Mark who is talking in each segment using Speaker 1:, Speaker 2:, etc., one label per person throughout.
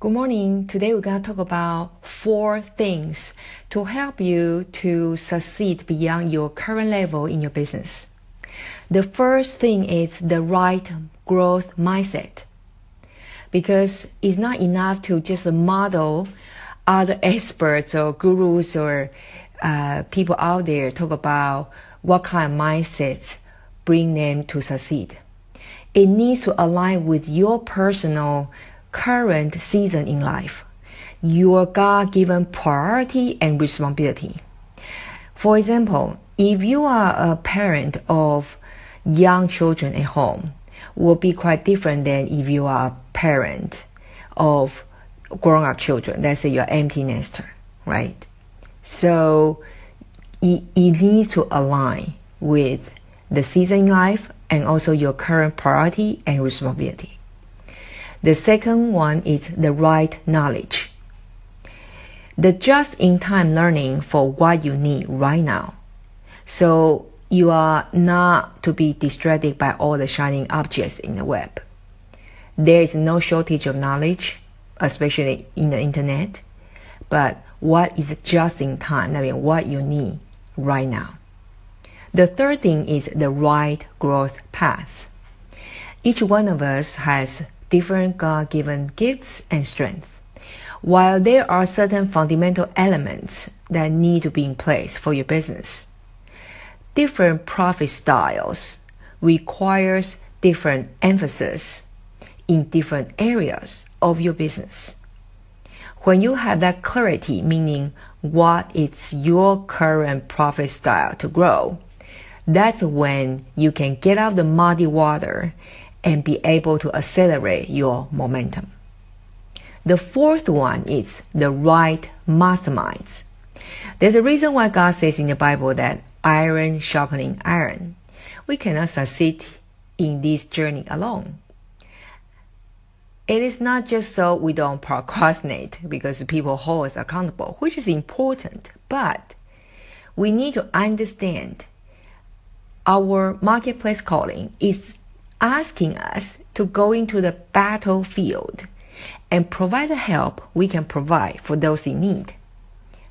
Speaker 1: Good morning. Today we're going to talk about four things to help you to succeed beyond your current level in your business. The first thing is the right growth mindset. Because it's not enough to just model other experts or gurus or uh, people out there talk about what kind of mindsets bring them to succeed. It needs to align with your personal current season in life, your God given priority and responsibility. For example, if you are a parent of young children at home, will be quite different than if you are a parent of grown up children. Let's say you're empty nester, right? So it, it needs to align with the season in life and also your current priority and responsibility. The second one is the right knowledge. The just in time learning for what you need right now. So you are not to be distracted by all the shining objects in the web. There is no shortage of knowledge, especially in the internet, but what is just in time, I mean, what you need right now. The third thing is the right growth path. Each one of us has different God given gifts and strengths. While there are certain fundamental elements that need to be in place for your business, different profit styles requires different emphasis in different areas of your business. When you have that clarity, meaning what is your current profit style to grow, that's when you can get out of the muddy water and be able to accelerate your momentum. The fourth one is the right masterminds. There's a reason why God says in the Bible that iron sharpening iron. We cannot succeed in this journey alone. It is not just so we don't procrastinate because people hold us accountable, which is important, but we need to understand our marketplace calling is asking us to go into the battlefield and provide the help we can provide for those in need.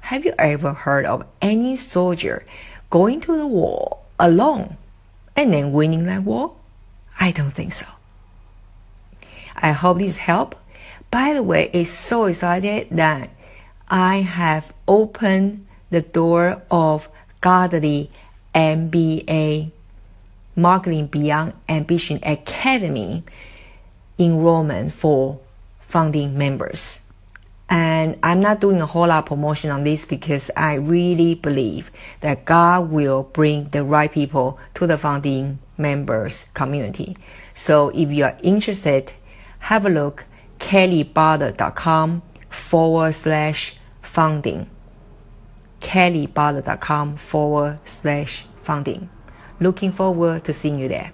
Speaker 1: Have you ever heard of any soldier going to the war alone and then winning that war? I don't think so. I hope this help. By the way, it's so excited that I have opened the door of Godly MBA Marketing Beyond Ambition Academy enrollment for founding members. And I'm not doing a whole lot of promotion on this because I really believe that God will bring the right people to the founding members community. So if you are interested, have a look kellybarter.com forward slash founding. kellybarter.com forward slash founding. Looking forward to seeing you there.